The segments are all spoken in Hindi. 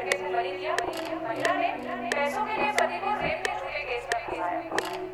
लड़के को बलि दिया महिला ने पैसों के लिए पति को रेप के झूठे केस में फंसाया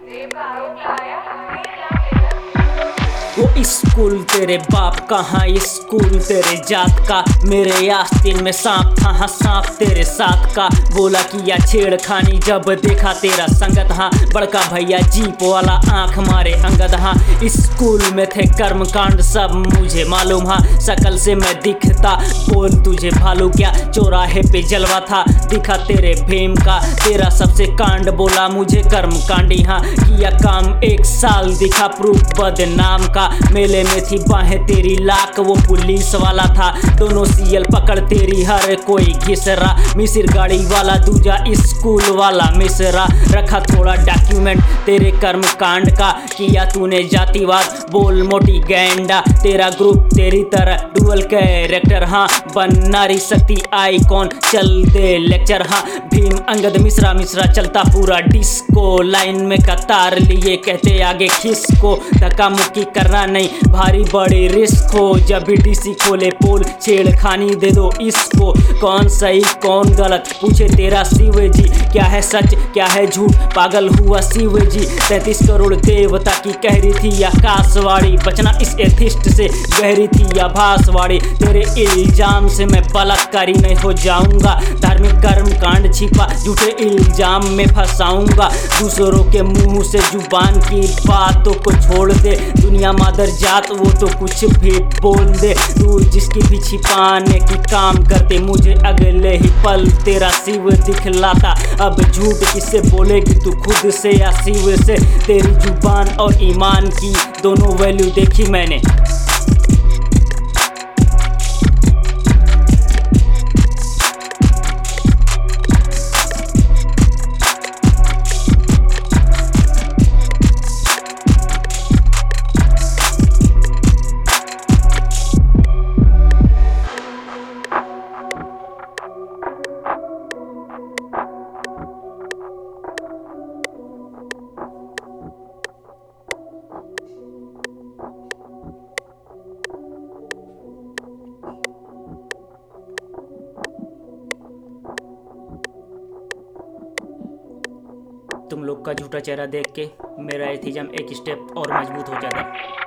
रेप का आरोप लगाया तीन लाख स्कूल तेरे बाप का हाँ स्कूल तेरे जात का। मेरे आस्तीन में सांप था हाँ सांप तेरे साथ का। बोला कि किया छेड़खानी जब देखा तेरा संगत हाँ। बड़का भैया जीप वाला आँख मारे अंगद हाँ। स्कूल में थे कर्म कांड सब मुझे मालूम हाँ। शकल से मैं दिखता, बोल तुझे भालू क्या? चौराहे पे जलवा था, दिखा तेरे भीम का। तेरा सबसे कांड बोला मुझे कर्म कांडी हाँ किया काम एक साल दिखा, प्रूफ बदनाम का। मेले में थी बाहें तेरी लाख, वो पुलिस वाला था। दोनों सीएल पकड़ तेरी, हर कोई घिसरा। मिसिर गाड़ी वाला, दूजा स्कूल वाला मिसरा। रखा थोड़ा डॉक्यूमेंट तेरे कर्म कांड का, किया तूने जातिवाद। बोल मोटी गैंडा, तेरा ग्रुप तेरी तरह। डुअल कैरेक्टर हाँ बन नारी शक्ति आइकॉन चल दे लेक्चर हाँ। भीम, अंगद, मिश्रा मिश्रा, चलता पूरा डिस्को लाइन में कतार लिए, कहते आगे खिसको। धक्का मुक्की करना नहीं, भारी बड़ी रिस्क हो। जब भी डीसी खोले पोल छेड़खानी दे दो इसको। कौन सही, कौन गलत? पूछे तेरा शिव जी क्या है सच, क्या है झूठ? पागल हुआ शिव जी तैतीस करोड़ देवता की कह रही थी आकाशवाणी बचना इस एथिस्ट से गहरी थी आभासवाणी तेरे इल्ज़ाम से मैं बलात्कारी नहीं हो जाऊँगा। धार्मिक कर्म कांड छिपा, झूठे इल्ज़ाम में फंसाऊँगा। दूसरों के मुँह से ज़ुबान की बातों को छोड़ दे। दुनिया मादर जात वो तो कुछ भी बोल दे तू जिसकी भी छिपाने की काम करते, मुझे अगले ही पल तेरा शिव दिखलाता। अब झूठ किससे बोलेगी तू खुद से या शिव से? तेरी ज़ुबान और ईमान की दोनों वैल्यू देखी मैंने। तुम लोग का झूठा चेहरा देख के मेरा एथिज्म एक स्टेप और मज़बूत हो जाता।